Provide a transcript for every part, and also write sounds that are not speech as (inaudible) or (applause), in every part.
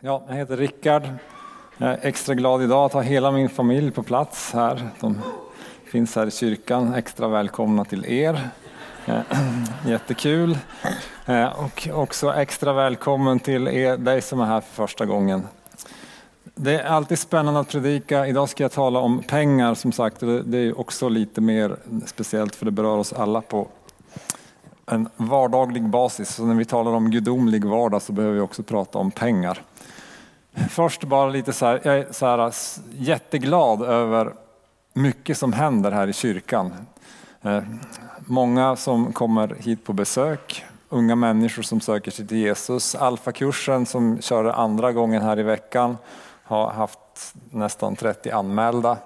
Ja, jag heter Rickard. Jag är extra glad idag att ha hela min familj på plats här. De finns här i kyrkan. Extra välkomna till er. Eh, (clears throat) jättekul. Eh, och också extra välkommen till er, dig som är här för första gången. Det är alltid spännande att predika. Idag ska jag tala om pengar som sagt. Det är också lite mer speciellt för det berör oss alla på en vardaglig basis. Så när vi talar om gudomlig vardag så behöver vi också prata om pengar. Först bara lite så här, jag är så här, jätteglad över mycket som händer här i kyrkan. Eh, många som kommer hit på besök, unga människor som söker sig till Jesus. Alfakursen som kör andra gången här i veckan har haft nästan 30 anmälda.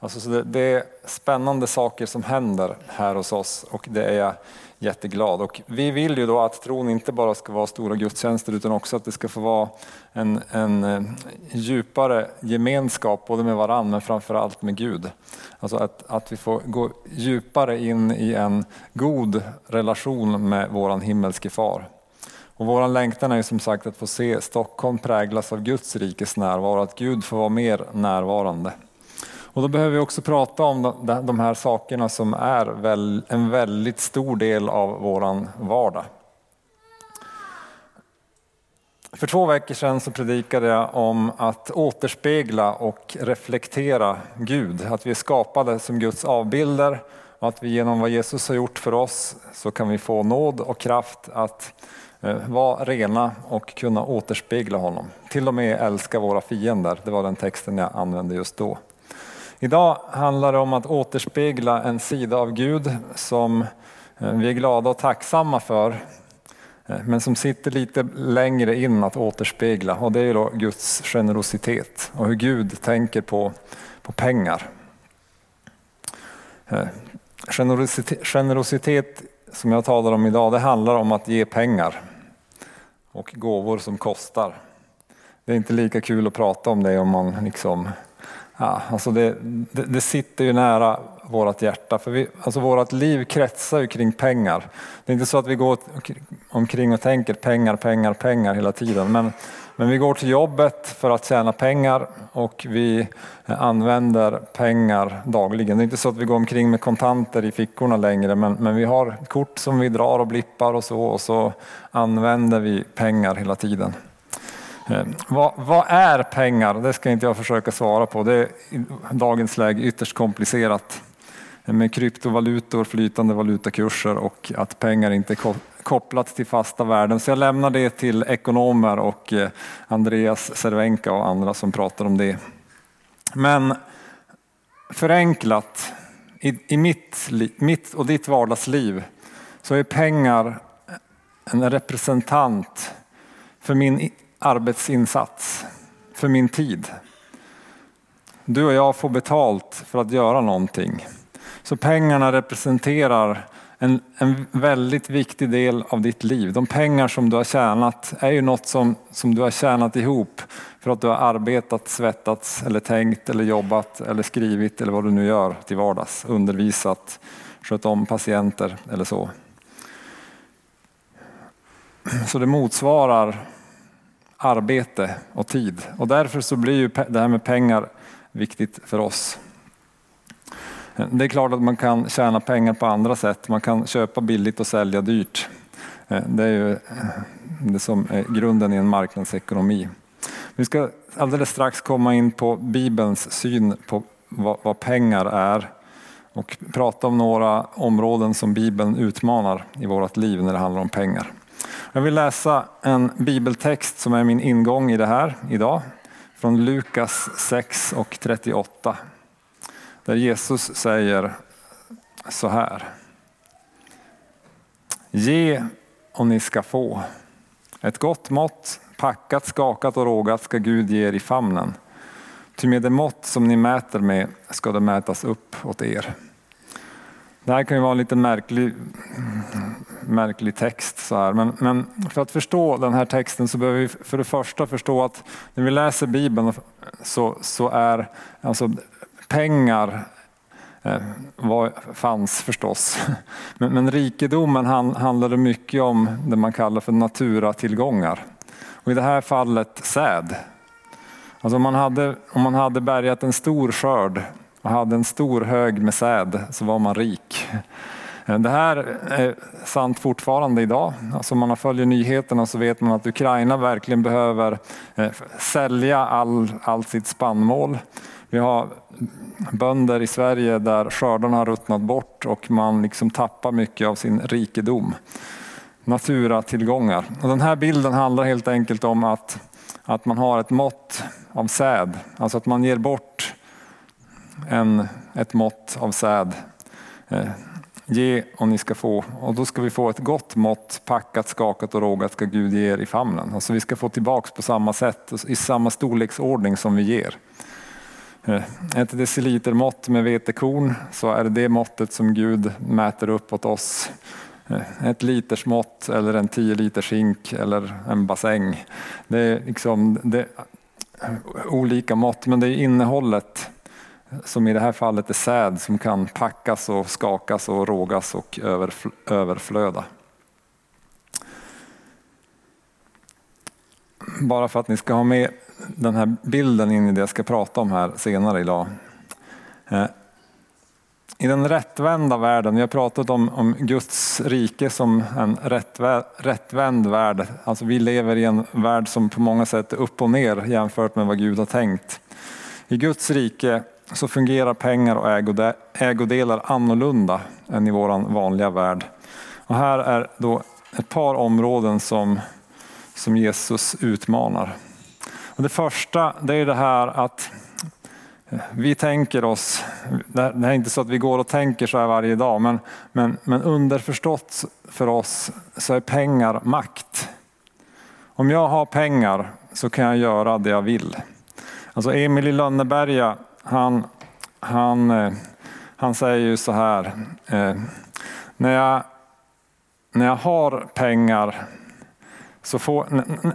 Alltså så det, det är spännande saker som händer här hos oss och det är jag jätteglad. Och vi vill ju då att tron inte bara ska vara stora gudstjänster utan också att det ska få vara en, en eh, djupare gemenskap både med varandra men framförallt med Gud. Alltså att, att vi får gå djupare in i en god relation med våran himmelske far. Och våran längtan är ju som sagt att få se Stockholm präglas av Guds rikes närvaro, att Gud får vara mer närvarande. Och då behöver vi också prata om de här sakerna som är en väldigt stor del av våran vardag. För två veckor sedan så predikade jag om att återspegla och reflektera Gud. Att vi är skapade som Guds avbilder och att vi genom vad Jesus har gjort för oss så kan vi få nåd och kraft att eh, vara rena och kunna återspegla honom. Till och med älska våra fiender. Det var den texten jag använde just då. Idag handlar det om att återspegla en sida av Gud som eh, vi är glada och tacksamma för eh, men som sitter lite längre in att återspegla och det är då Guds generositet och hur Gud tänker på, på pengar. Eh, generositet, generositet som jag talar om idag det handlar om att ge pengar och gåvor som kostar. Det är inte lika kul att prata om det om man liksom Ja, alltså det, det, det, sitter ju nära vårt hjärta, för vi, alltså vårt liv kretsar ju kring pengar. Det är inte så att vi går omkring och tänker pengar, pengar, pengar hela tiden, men, men vi går till jobbet för att tjäna pengar och vi eh, använder pengar dagligen. Det är inte så att vi går omkring med kontanter i fickorna längre, men, men vi har kort som vi drar och blippar och så, och så använder vi pengar hela tiden. Eh, vad, vad, är pengar? Det ska inte jag försöka svara på. Det är i dagens läge ytterst komplicerat med kryptovalutor, flytande valutakurser och att pengar inte är kopplat till fasta värden. Så jag lämnar det till ekonomer och eh, Andreas Cervenka och andra som pratar om det. Men förenklat, i, i mitt, mitt och ditt vardagsliv så är pengar en representant för min arbetsinsats för min tid. Du och jag får betalt för att göra någonting. Så pengarna representerar en, en väldigt viktig del av ditt liv. De pengar som du har tjänat är ju något som, som du har tjänat ihop för att du har arbetat, svettats eller tänkt eller jobbat eller skrivit eller vad du nu gör till vardags. Undervisat, skött om patienter eller så. Så det motsvarar arbete och tid. Och därför så blir ju det här med pengar viktigt för oss. Det är klart att man kan tjäna pengar på andra sätt. Man kan köpa billigt och sälja dyrt. Eh, det är ju eh, det som är grunden i en marknadsekonomi. Vi ska alldeles strax komma in på Bibelns syn på vad, pengar är och prata om några områden som Bibeln utmanar i vårt liv när det handlar om pengar. Jag vill läsa en bibeltext som är min ingång i det här idag. Från Lukas 6 och 38. Där Jesus säger så här. Ge och ni ska få. Ett gott mått, packat, skakat och rågat ska Gud ge er i famnen. Ty med det mått som ni mäter med ska det mätas upp åt er. Det här kan ju vara en lite märklig märklig text. Så här. Men, men, för att förstå den här texten så behöver vi för det första förstå att när vi läser Bibeln så, så är alltså pengar eh, var, fanns förstås. (laughs) Men, men rikedomen hand, handlade mycket om det man kallar för naturtillgångar. Och I det här fallet säd. Alltså om, man hade, om man hade bärgat en stor skörd och hade en stor hög med säd så var man rik. Eh, det här är sant fortfarande idag. Alltså om man följer nyheterna så vet man att Ukraina verkligen behöver eh, sälja all, all sitt spannmål. Vi har bönder i Sverige där skördarna har ruttnat bort och man liksom tappar mycket av sin rikedom. Naturatillgångar. Och den här bilden handlar helt enkelt om att, att man har ett mått av säd. Alltså att man ger bort en, ett mått av säd. Eh, ge och ni ska få. Och då ska vi få ett gott mått, packat, skakat och rågat ska Gud ge er i famnen. Alltså vi ska få tillbaks på samma sätt, i samma storleksordning som vi ger. Eh, ett deciliter mått med vetekorn så är det det måttet som Gud mäter upp åt oss. Eh, ett liters mått eller en tio liters hink eller en bassäng. Det är liksom det är olika mått men det är innehållet som i det här fallet är säd som kan packas och skakas och rågas och överflöda. Bara för att ni ska ha med den här bilden in i det jag ska prata om här senare idag. Eh, I den rättvända världen, vi har pratat om, om Guds rike som en rättvä, rättvänd värld. Alltså vi lever i en värld som på många sätt är upp och ner jämfört med vad Gud har tänkt. I Guds rike så fungerar pengar och ägodelar annorlunda än i vår vanliga värld. Och här är då ett par områden som, som Jesus utmanar. Och det första det är det här att vi tänker oss, det är inte så att vi går och tänker så här varje dag, men, men, men underförstått för oss så är pengar makt. Om jag har pengar så kan jag göra det jag vill. Alltså Emil i Lönneberga han, han, eh, han säger ju så här. Eh, när, jag, när jag har pengar så får,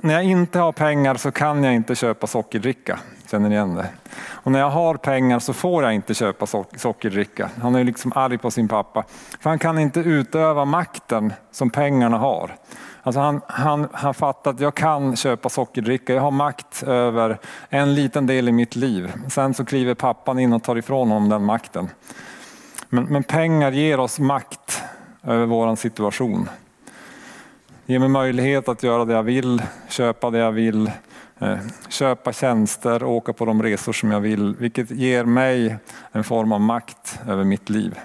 när jag inte har pengar så kan jag inte köpa sockerdricka. Känner ni igen det? Och när jag har pengar så får jag inte köpa sockerdricka. Han är liksom arg på sin pappa. För han kan inte utöva makten som pengarna har. Alltså han, han, han fattar att jag kan köpa sockerdricka, jag har makt över en liten del i mitt liv. Sen så kliver pappan in och tar ifrån honom den makten. Men, men pengar ger oss makt över vår situation. Ger mig möjlighet att göra det jag vill, köpa det jag vill, eh, köpa tjänster, åka på de resor som jag vill, vilket ger mig en form av makt över mitt liv.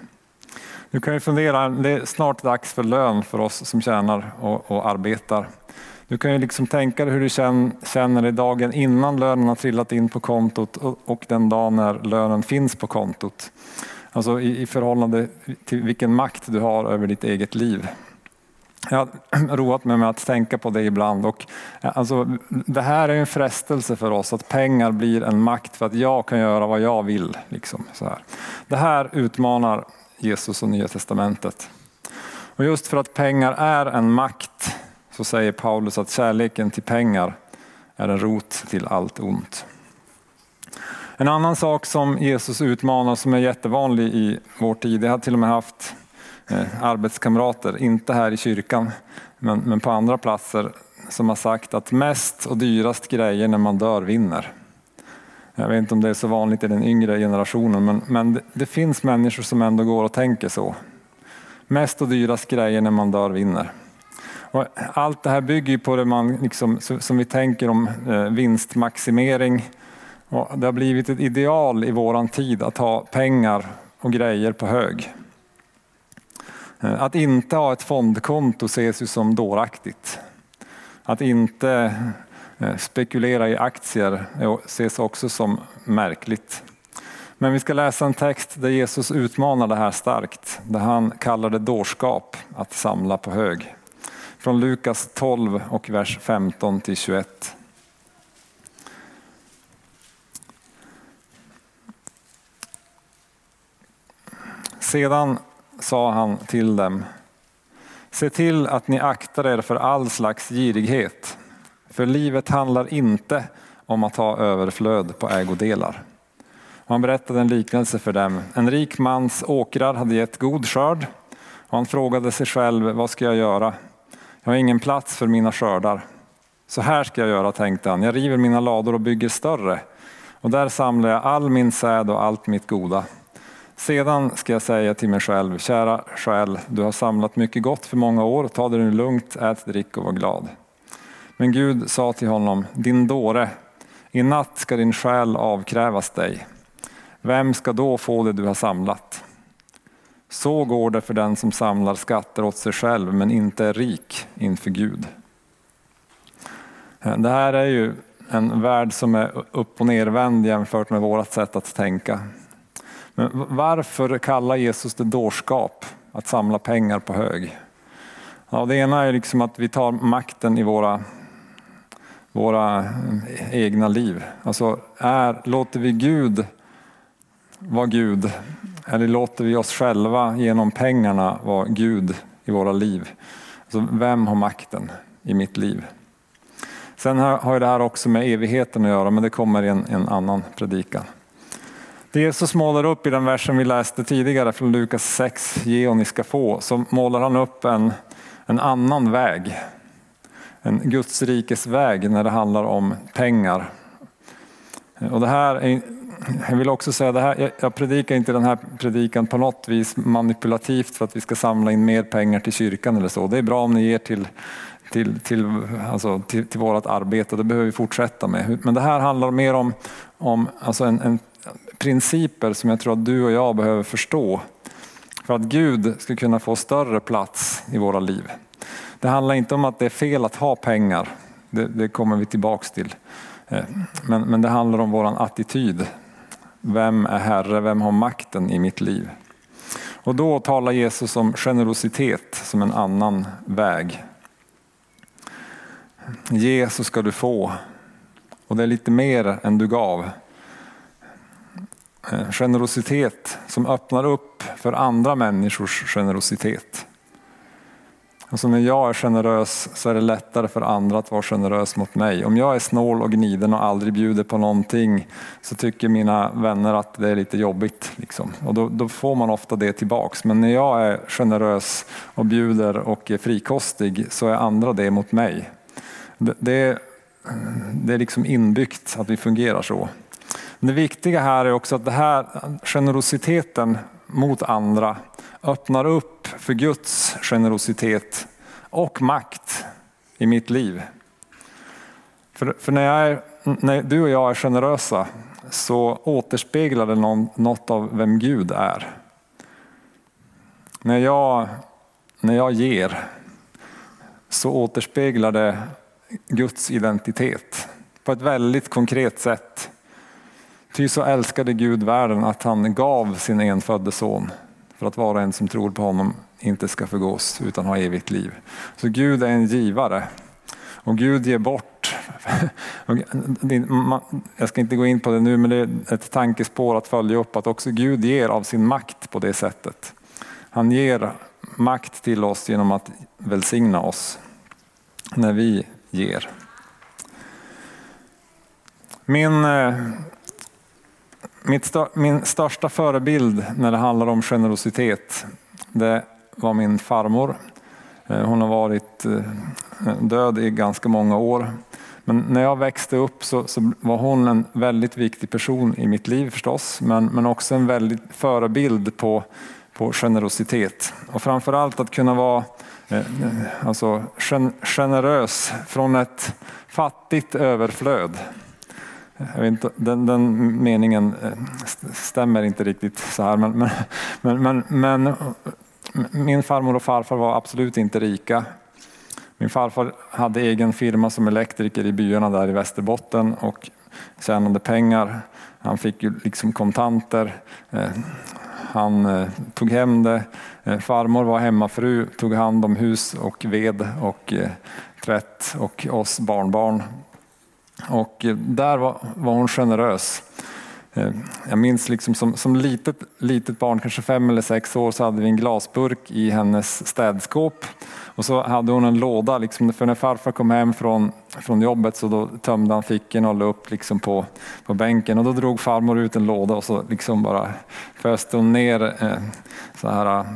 Du kan ju fundera, det är snart dags för lön för oss som tjänar och, och arbetar. Du kan ju liksom tänka dig hur du känner dig dagen innan lönen har trillat in på kontot och den dag när lönen finns på kontot. Alltså i, i förhållande till vilken makt du har över ditt eget liv. Jag har (clears throat) roat mig med att tänka på det ibland. Och, eh, alltså, det här är en frestelse för oss, att pengar blir en makt för att jag kan göra vad jag vill. Liksom, så här. Det här utmanar Jesus och Nya Testamentet. Och just för att pengar är en makt så säger Paulus att kärleken till pengar är en rot till allt ont. En annan sak som Jesus utmanar som är jättevanlig i vår tid, jag har till och med haft eh, arbetskamrater, inte här i kyrkan, men, men på andra platser, som har sagt att mest och dyrast grejer när man dör vinner. Jag vet inte om det är så vanligt i den yngre generationen men, men det, det, finns människor som ändå går och tänker så. Mest och dyrast grejer när man dör vinner. Och allt det här bygger på det man liksom, som vi tänker om eh, vinstmaximering. Och det har blivit ett ideal i våran tid att ha pengar och grejer på hög. Eh, att inte ha ett fondkonto ses ju som dåraktigt. Att inte Eh, spekulera i aktier ses också som märkligt. Men vi ska läsa en text där Jesus utmanar det här starkt, där han kallar det dårskap att samla på hög. Från Lukas 12 och vers 15 till 21. Sedan sa han till dem, se till att ni aktar er för all slags girighet för livet handlar inte om att ha överflöd på ägodelar. han berättade en liknelse för dem. En rik mans åkrar hade gett god skörd och han frågade sig själv, vad ska jag göra? Jag har ingen plats för mina skördar. Så här ska jag göra, tänkte han. Jag river mina lador och bygger större. Och där samlar jag all min säd och allt mitt goda. Sedan ska jag säga till mig själv, kära själ, du har samlat mycket gott för många år, ta det nu lugnt, ät, drick och var glad. Men Gud sa till honom, din dåre, i natt ska din själ avkrävas dig. Vem ska då få det du har samlat? Så går det för den som samlar skatter åt sig själv men inte är rik inför Gud. Eh, det här är ju en värld som är upp och nervänd jämfört med vårt sätt att tänka. Men varför kallar Jesus det dårskap att samla pengar på hög? Ja, det ena är liksom att vi tar makten i våra, våra eh, egna liv. Alltså är, låter vi Gud vara Gud eller låter vi oss själva genom pengarna vara Gud i våra liv? Alltså, vem har makten i mitt liv? Sen har det här också med evigheten att göra, men det kommer i en, en annan predikan. Det Jesus målar upp i den versen vi läste tidigare från Lukas 6, ge och ni ska få, så målar han upp en, en annan väg. En Guds rikes väg när det handlar om pengar. Och det här är, jag vill också säga, det här, jag predikar inte den här predikan på något vis manipulativt för att vi ska samla in mer pengar till kyrkan eller så. Det är bra om ni ger till till, till, alltså till, till vårt arbete. Det behöver vi fortsätta med. Men det här handlar mer om, om alltså en, en principer som jag tror att du och jag behöver förstå för att Gud ska kunna få större plats i våra liv. Det handlar inte om att det är fel att ha pengar, det, det kommer vi tillbaks till. Eh, men, men det handlar om våran attityd. Vem är Herre, vem har makten i mitt liv? Och då talar Jesus om generositet som en annan väg Ge så ska du få. Och det är lite mer än du gav. Eh, generositet som öppnar upp för andra människors generositet. Alltså när jag är generös så är det lättare för andra att vara generös mot mig. Om jag är snål och gniden och aldrig bjuder på någonting så tycker mina vänner att det är lite jobbigt. Liksom. Och då, då, får man ofta det tillbaks. Men när jag är generös och bjuder och är frikostig så är andra det mot mig. Det, det, det är liksom inbyggt att vi fungerar så. Det viktiga här är också att det här generositeten mot andra öppnar upp för Guds generositet och makt i mitt liv. För, för när, är, när, du och jag är generösa så återspeglar det någon, något av vem Gud är. När jag, när jag ger så återspeglar det Guds identitet på ett väldigt konkret sätt. Ty så älskade Gud världen att han gav sin enfödde son för att var och en som tror på honom inte ska förgås utan ha evigt liv. Så Gud är en givare och Gud ger bort. (laughs) Jag ska inte gå in på det nu men det är ett tankespår att följa upp att också Gud ger av sin makt på det sättet. Han ger makt till oss genom att välsigna oss när vi ger. Min, eh, eh, min största förebild när det handlar om generositet, det var min farmor. Eh, hon har varit eh, död i ganska många år. Men när jag växte upp så, så, var hon en väldigt viktig person i mitt liv förstås, men, men också en väldigt förebild på, på generositet. Och framförallt att kunna vara Eh, alltså generös från ett fattigt överflöd. Jag vet inte, den, den meningen eh, stämmer inte riktigt så här men, men, men, men, eh, min farmor och farfar var absolut inte rika. Min farfar hade egen firma som elektriker i byarna där i Västerbotten och tjänade pengar. Han fick ju liksom kontanter. Eh, han tog hem det. Farmor var hemmafru, tog hand om hus och ved och tvätt och oss barnbarn. Och eh, där var, var hon generös. Eh, jag minns liksom som, som litet, litet barn, kanske fem eller sex år, så hade vi en glasburk i hennes städskåp. Och så hade hon en låda, liksom, för när farfar kom hem från, från jobbet så då tömde han fickorna och la upp liksom på, på bänken. Och då drog farmor ut en låda och så liksom bara föste hon ner eh, så här eh,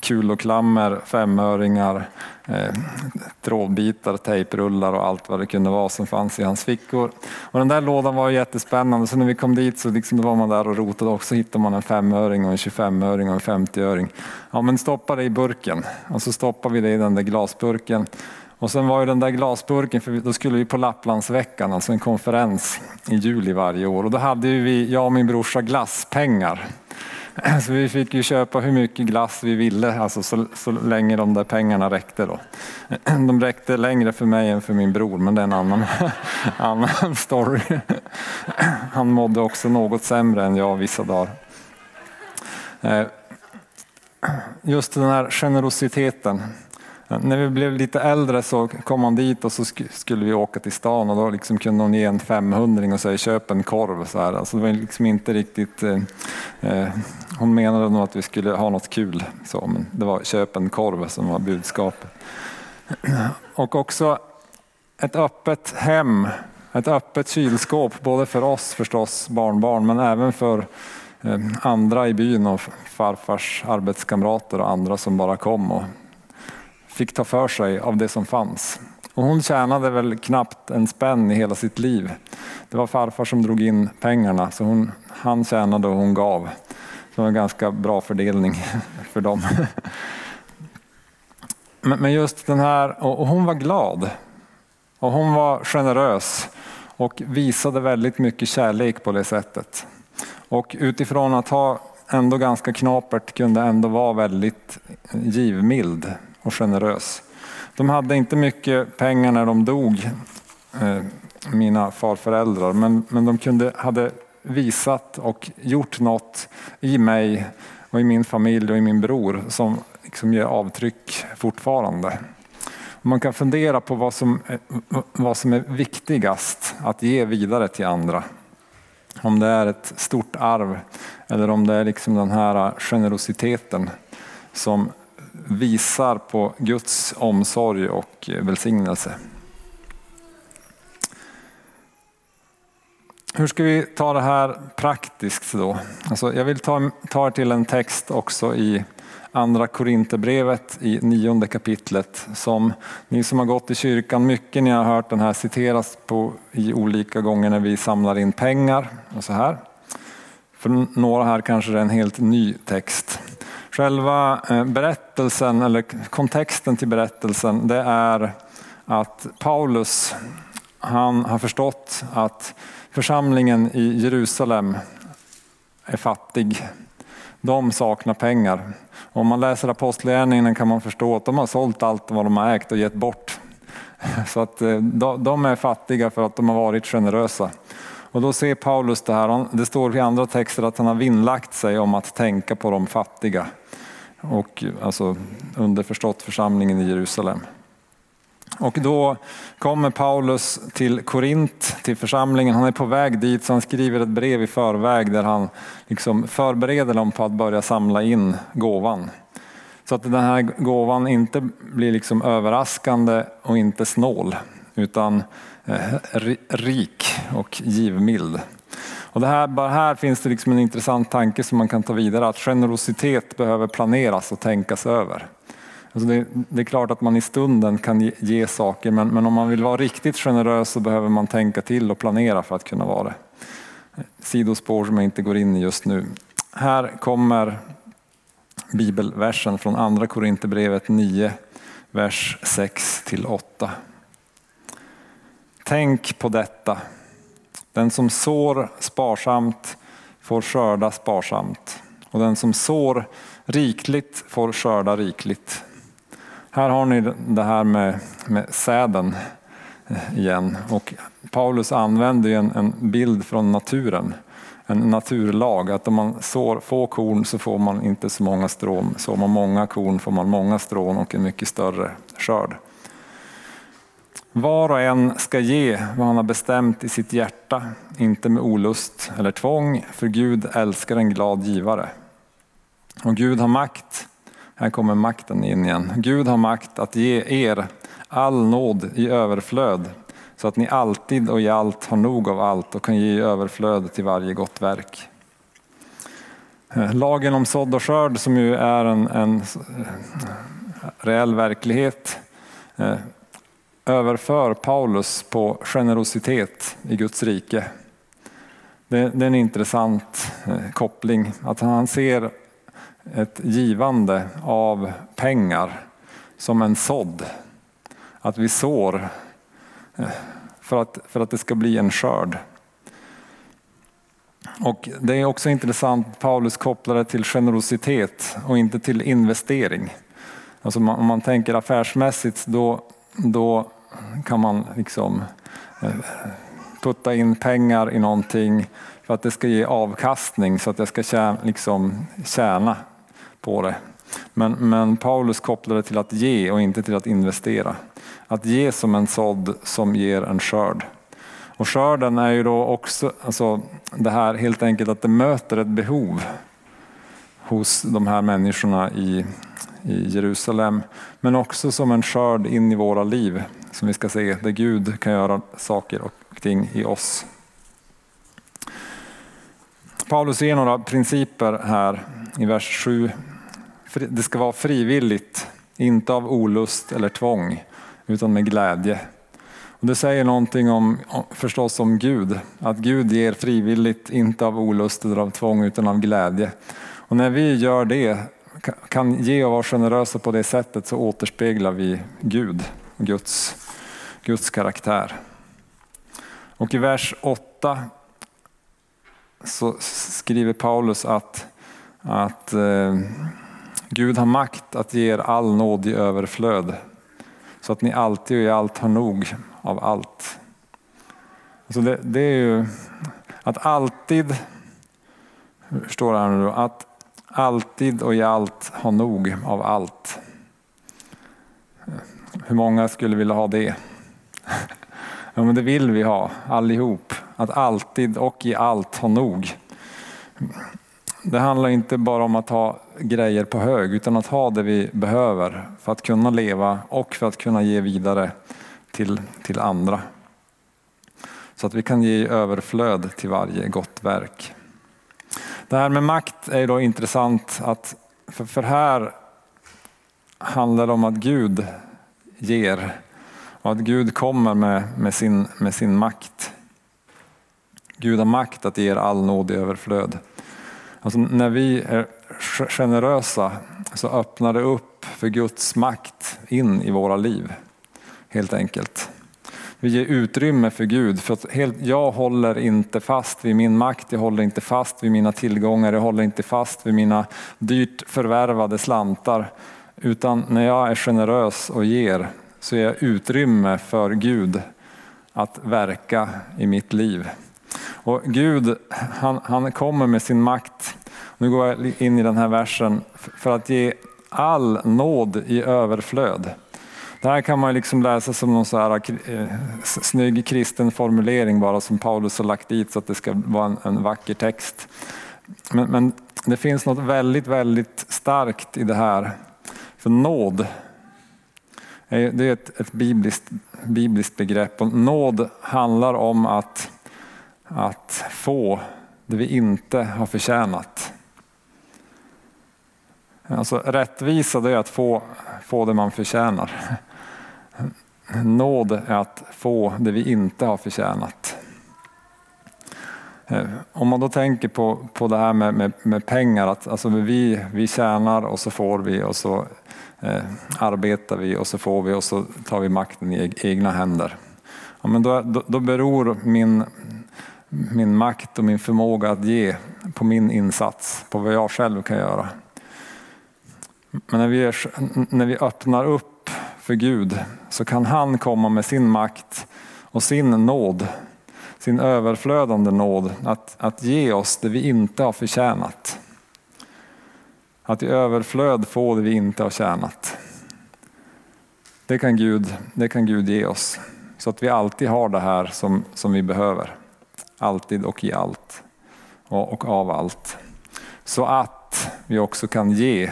kuloklammer, femöringar, eh, trådbitar, tejprullar och allt vad det kunde vara som fanns i hans fickor. Och den där lådan var jättespännande så när vi kom dit så liksom var man där och rotade och så hittade man en femöring och en 25-öring och en 50-öring. Ja men stoppa det i burken och så stoppar vi det i den där glasburken. Och sen var ju den där glasburken, för då skulle vi på Lapplandsveckan, alltså en konferens i juli varje år. Och då hade vi, jag och min brorsa, glasspengar. (clears throat) Så vi fick ju köpa hur mycket glass vi ville, alltså så, så länge de där pengarna räckte. Då. (clears throat) De räckte längre för mig än för min bror, men det är en annan, (laughs) annan story. (clears throat) Han mådde också något sämre än jag vissa dagar. Eh, just den här generositeten när vi blev lite äldre så kom han dit och så skulle vi åka till stan och då liksom kunde hon ge en 500 och säga köp en korv. Så här. Alltså det var liksom inte riktigt, eh, eh, hon menade nog att vi skulle ha något kul, så, men det var köp en korv som var budskapet. Och också ett öppet hem, ett öppet kylskåp både för oss förstås, barnbarn, men även för eh, andra i byn och farfars arbetskamrater och andra som bara kom och fick ta för sig av det som fanns. Och hon tjänade väl knappt en spänn i hela sitt liv. Det var farfar som drog in pengarna, så hon, han tjänade och hon gav. Det var en ganska bra fördelning (laughs) för dem. Men just den här, och hon var glad. Och hon var generös och visade väldigt mycket kärlek på det sättet. Och utifrån att ha ändå ganska knapert kunde ändå vara väldigt givmild och generös. De hade inte mycket pengar när de dog, eh, mina farföräldrar, men, men de kunde, hade visat och gjort något i mig och i min familj och i min bror som liksom ger avtryck fortfarande. Man kan fundera på vad som, eh, vad som är viktigast att ge vidare till andra. Om det är ett stort arv eller om det är liksom den här eh, generositeten som visar på Guds omsorg och välsignelse. Hur ska vi ta det här praktiskt då? Alltså jag vill ta, ta er till en text också i Andra Korinthierbrevet i nionde kapitlet som ni som har gått i kyrkan mycket, ni har hört den här citeras på, i olika gånger när vi samlar in pengar och så här. För några här kanske det är en helt ny text. Själva eh, berättelsen, eller kontexten till berättelsen, det är att Paulus han har förstått att församlingen i Jerusalem är fattig. De saknar pengar. Om man läser Apostlagärningarna kan man förstå att de har sålt allt vad de har ägt och gett bort. (laughs) Så att eh, de är fattiga för att de har varit generösa. Och då ser Paulus det här, det står i andra texter att han har vinnlagt sig om att tänka på de fattiga och alltså underförstått församlingen i Jerusalem. Och då kommer Paulus till Korint, till församlingen. Han är på väg dit så han skriver ett brev i förväg där han liksom förbereder dem på att börja samla in gåvan. Så att den här gåvan inte blir liksom överraskande och inte snål utan eh, rik och givmild. Och det här, bara här finns det liksom en intressant tanke som man kan ta vidare, att generositet behöver planeras och tänkas över. Alltså det, det, är klart att man i stunden kan ge, ge saker, men, men, om man vill vara riktigt generös så behöver man tänka till och planera för att kunna vara det. Sidospår som jag inte går in i just nu. Här kommer bibelversen från andra Korinthierbrevet 9, vers 6 till 8. Tänk på detta den som sår sparsamt får skörda sparsamt och den som sår rikligt får skörda rikligt. Här har ni det här med, med säden igen och Paulus använder en, en bild från naturen en naturlag att om man sår få korn så får man inte så många strån. Sår man många korn får man många strån och en mycket större skörd. Var och en ska ge vad han har bestämt i sitt hjärta, inte med olust eller tvång, för Gud älskar en glad givare. Och Gud har makt, här kommer makten in igen, Gud har makt att ge er all nåd i överflöd så att ni alltid och i allt har nog av allt och kan ge överflöd till varje gott verk. Lagen om sådd och skörd som ju är en, en eh, reell verklighet eh, överför Paulus på generositet i Guds rike. Det, är en intressant eh, koppling, att han ser ett givande av pengar som en sådd. Att vi sår eh, för att, för att det ska bli en skörd. Och det är också intressant, Paulus kopplar det till generositet och inte till investering. Alltså om man tänker affärsmässigt då, då kan man liksom eh, putta in pengar i någonting för att det ska ge avkastning så att jag ska tjäna, liksom, tjäna på det. Men, men Paulus kopplar det till att ge och inte till att investera. Att ge som en sådd som ger en skörd. Och skörden är ju då också alltså, det här helt enkelt att det möter ett behov hos de här människorna i, i Jerusalem. Men också som en skörd in i våra liv som vi ska se där Gud kan göra saker och ting i oss. Paulus ger några principer här i vers 7. Det ska vara frivilligt, inte av olust eller tvång, utan med glädje. Och det säger någonting om, förstås om Gud, att Gud ger frivilligt, inte av olust eller av tvång utan av glädje. Och när vi gör det, kan ge och vara generösa på det sättet så återspeglar vi Gud, Guds, Guds karaktär. Och i vers 8 så skriver Paulus att, att eh, Gud har makt att ge er all nåd i överflöd så att ni alltid och i allt har nog av allt. Så det, det är ju att alltid, hur står det här nu att alltid och i allt ha nog av allt. Hur många skulle vilja ha det? (laughs) Ja, men det vill vi ha allihop. Att alltid och i allt ha nog. Det handlar inte bara om att ha grejer på hög utan att ha det vi behöver för att kunna leva och för att kunna ge vidare till, till andra. Så att vi kan ge överflöd till varje gott verk. Det här med makt är då intressant att för, för här handlar det om att Gud ger och att Gud kommer med, med, sin, med sin makt. Gud har makt att ge er all nåd i överflöd. Alltså när vi är generösa så öppnar det upp för Guds makt in i våra liv. Helt enkelt. Vi ger utrymme för Gud. För att helt, jag håller inte fast vid min makt, jag håller inte fast vid mina tillgångar, jag håller inte fast vid mina dyrt förvärvade slantar. Utan när jag är generös och ger så ger jag utrymme för Gud att verka i mitt liv. Och Gud han, han kommer med sin makt, nu går jag in i den här versen, för att ge all nåd i överflöd. Det här kan man liksom läsa som någon så här, eh, snygg kristen formulering bara som Paulus har lagt dit så att det ska vara en, en vacker text. Men, men, det finns något väldigt, väldigt starkt i det här. För nåd, Eh, det är ett, ett bibliskt, bibliskt begrepp och nåd handlar om att att få det vi inte har förtjänat. Alltså rättvisa det är att få, få det man förtjänar. Nåd är att få det vi inte har förtjänat. Eh, om man då tänker på, på det här med, med, med pengar, att alltså vi, vi tjänar och så får vi och så eh, arbetar vi och så får vi och så tar vi makten i egna händer. Ja, men då, då, då beror min, min makt och min förmåga att ge på min insats, på vad jag själv kan göra. Men när vi, är, när vi öppnar upp för Gud så kan han komma med sin makt och sin nåd, sin överflödande nåd att, att ge oss det vi inte har förtjänat. Att i överflöd få det vi inte har tjänat. Det kan Gud, det kan Gud ge oss. Så att vi alltid har det här som, som vi behöver. Alltid och i allt. Och, och av allt. Så att vi också kan ge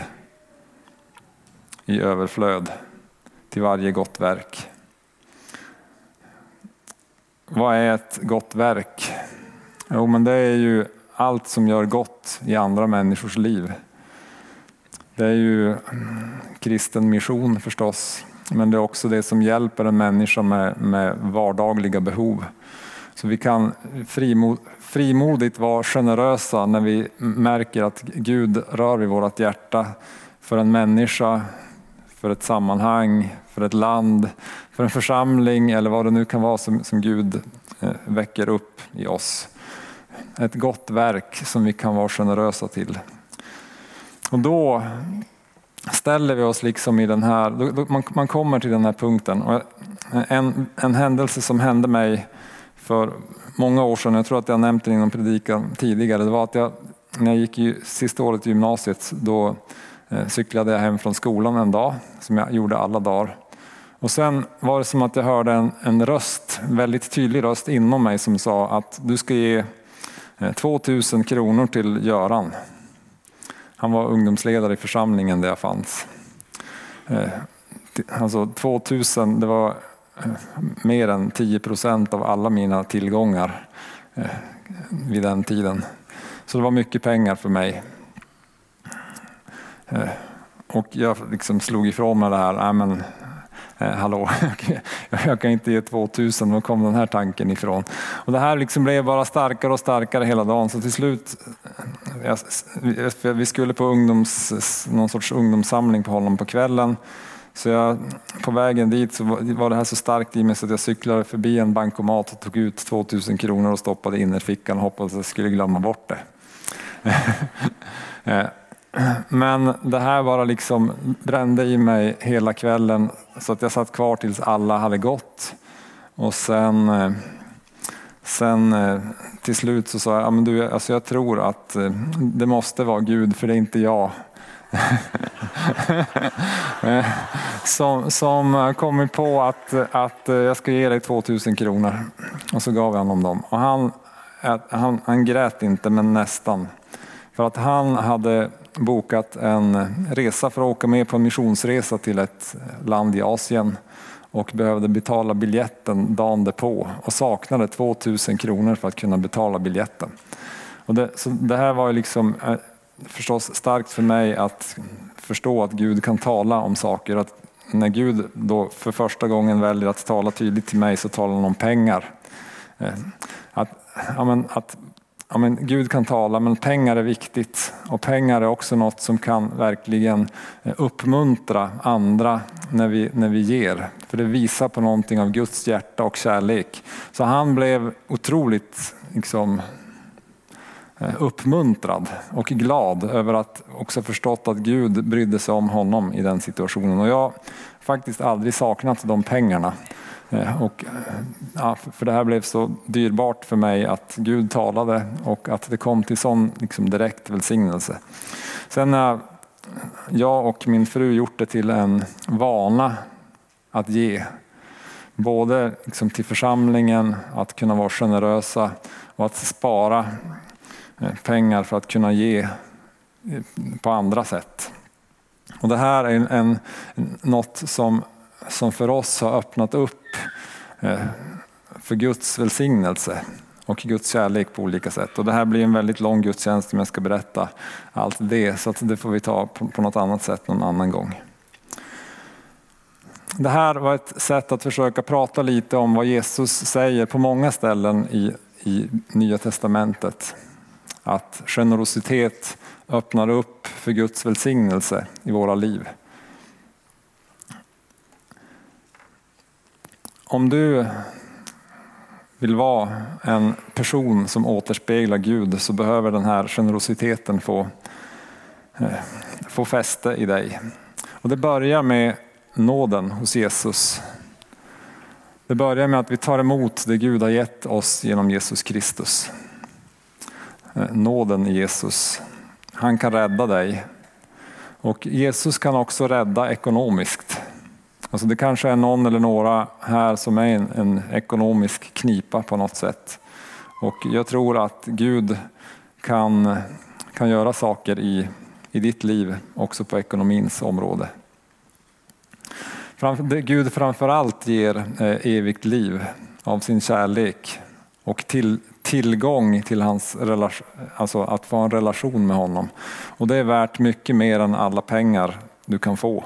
i överflöd till varje gott verk. Vad är ett gott verk? Jo, men det är ju allt som gör gott i andra människors liv. Det är ju kristen mission förstås, men det är också det som hjälper en människa med, med vardagliga behov. Så vi kan frimod, frimodigt vara generösa när vi märker att Gud rör vid vårt hjärta för en människa, för ett sammanhang, för ett land, för en församling eller vad det nu kan vara som, som Gud eh, väcker upp i oss. Ett gott verk som vi kan vara generösa till. Och då ställer vi oss liksom i den här, man, man kommer till den här punkten. Och en, en händelse som hände mig för många år sedan, jag tror att jag nämnt det inom predikan tidigare, det var att jag när jag gick i sista året i gymnasiet då eh, cyklade jag hem från skolan en dag, som jag gjorde alla dagar. Och sen var det som att jag hörde en, en röst, väldigt tydlig röst inom mig som sa att du ska ge eh, 2000 kronor till Göran. Han var ungdomsledare i församlingen där jag fanns. Eh, alltså 2000, det var eh, mer än 10 procent av alla mina tillgångar eh, vid den tiden. Så det var mycket pengar för mig. Och jag liksom slog ifrån mig det här, nej men eh, hallå, (laughs) jag kan inte ge 2000, var kom den här tanken ifrån? Och det här liksom blev bara starkare och starkare hela dagen så till slut, eh, jag, eh, vi skulle på ungdoms, någon sorts ungdomssamling på honom på kvällen så jag, på vägen dit så var det här så starkt i mig så att jag cyklade förbi en bankomat och tog ut 2000 kronor och stoppade in i fickan och hoppades att jag skulle glömma bort det. (laughs) Eh, men det här bara liksom brände i mig hela kvällen så att jag satt kvar tills alla hade gått. Och sen, eh, sen eh, till slut så sa jag, ja, men du, alltså jag tror att eh, det måste vara Gud för det är inte jag. (laughs) som, som kommit på att, att jag ska ge dig 2000 kronor. Och så gav jag honom dem. Och han, han, han grät inte men nästan. För att han hade bokat en resa för att åka med på en missionsresa till ett land i Asien och behövde betala biljetten dagen därpå och saknade 2000 kronor för att kunna betala biljetten. Och det, så det här var liksom eh, förstås starkt för mig att förstå att Gud kan tala om saker. Att när Gud då för första gången väljer att tala tydligt till mig så talar han om pengar. Eh, att, ja, men, att ja, men Gud kan tala men pengar är viktigt och pengar är också något som kan verkligen eh, uppmuntra andra när vi, när vi ger. För det visar på någonting av Guds hjärta och kärlek. Så han blev otroligt liksom, Eh, uppmuntrad och glad över att också förstått att Gud brydde sig om honom i den situationen. Och jag har faktiskt aldrig saknat de pengarna. Eh, och, eh, ja, för det här blev så dyrbart för mig att Gud talade och att det kom till sån liksom, direkt välsignelse. Sen har jag och min fru gjort det till en vana att ge. Både liksom till församlingen, att kunna vara generösa och att spara Eh, pengar för att kunna ge eh, på andra sätt. Och Det här är en, en, något som som för oss har öppnat upp eh, för Guds välsignelse och Guds kärlek på olika sätt. Och det här blir en väldigt lång gudstjänst om jag ska berätta allt det, så det får vi ta på något annat sätt någon annan gång. Det här var ett sätt att försöka prata lite om vad Jesus säger på många ställen i, i Nya Testamentet. Att generositet öppnar upp för Guds välsignelse i våra liv. Om du vill vara en person som återspeglar Gud så behöver den här generositeten få, eh, få fäste i dig. Och det börjar med nåden hos Jesus. Det börjar med att vi tar emot det Gud har gett oss genom Jesus Kristus. Eh, nåden i Jesus. Han kan rädda dig. Och Jesus kan också rädda ekonomiskt. Alltså det kanske är någon eller några här som är en, en ekonomisk knipa på något sätt. Och jag tror att Gud kan, kan göra saker i, i ditt liv också på ekonomins område. Gud framförallt ger eh, evigt liv av sin kärlek och till, tillgång till hans relation, alltså att få en relation med honom. Och det är värt mycket mer än alla pengar du kan få.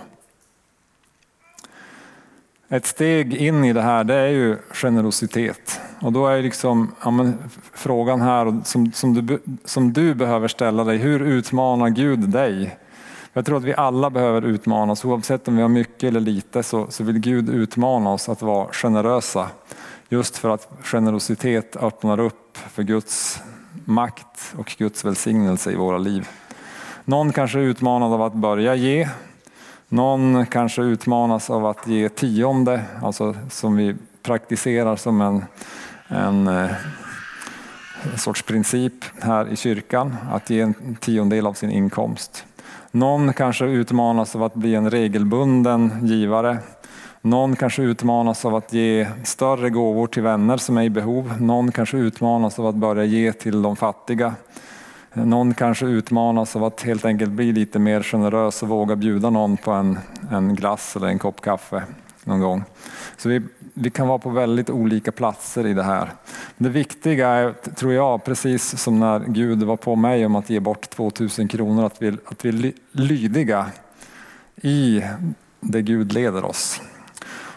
Ett steg in i det här det är ju generositet. Och då är liksom, ja men, frågan här som, som, du, som du behöver ställa dig, hur utmanar Gud dig? Jag tror att vi alla behöver utmanas, oavsett om vi har mycket eller lite så, så vill Gud utmana oss att vara generösa. Just för att generositet öppnar upp för Guds makt och Guds välsignelse i våra liv. Någon kanske är utmanad av att börja ge. Någon kanske utmanas av att ge tionde, alltså som vi praktiserar som en, eh, en, sorts princip här i kyrkan, att ge en tiondel av sin inkomst. Någon kanske utmanas av att bli en regelbunden givare. Någon kanske utmanas av att ge större gåvor till vänner som är i behov. Någon kanske utmanas av att börja ge till de fattiga. Någon kanske utmanas av att helt enkelt bli lite mer generös och våga bjuda någon på en, en glass eller en kopp kaffe någon gång. Så vi, vi kan vara på väldigt olika platser i det här. Det viktiga är, tror jag, precis som när Gud var på mig om att ge bort 2000 kronor, att vi, att vi är lydiga i det Gud leder oss.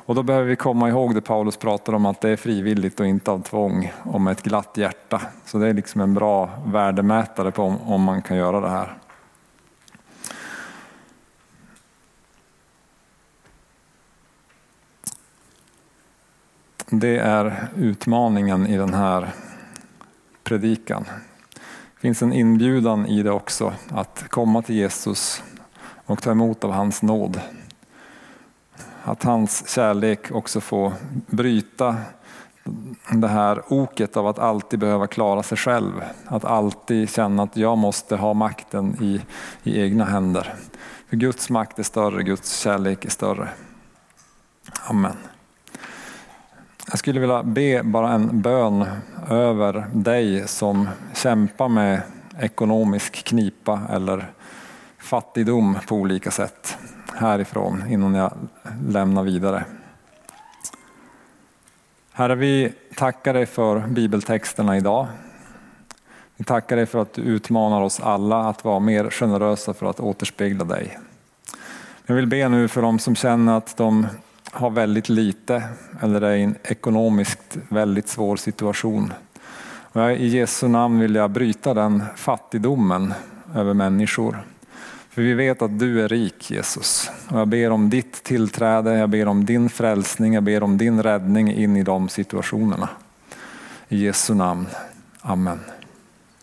Och då behöver vi komma ihåg det Paulus pratar om att det är frivilligt och inte av tvång och med ett glatt hjärta. Så det är liksom en bra värdemätare på om, om man kan göra det här. Det är utmaningen i den här predikan. Det finns en inbjudan i det också att komma till Jesus och ta emot av hans nåd. Att hans kärlek också får bryta det här oket av att alltid behöva klara sig själv. Att alltid känna att jag måste ha makten i, i egna händer. För Guds makt är större, Guds kärlek är större. Amen. Jag skulle vilja be bara en bön över dig som kämpar med ekonomisk knipa eller fattigdom på olika sätt härifrån innan jag lämnar vidare. Herre, vi tackar dig för bibeltexterna idag. Vi tackar dig för att du utmanar oss alla att vara mer generösa för att återspegla dig. Jag vill be nu för dem som känner att de har väldigt lite eller är i en ekonomiskt väldigt svår situation. Och I Jesu namn vill jag bryta den fattigdomen över människor. För vi vet att du är rik Jesus. Och jag ber om ditt tillträde, jag ber om din frälsning, jag ber om din räddning in i de situationerna. I Jesu namn. Amen.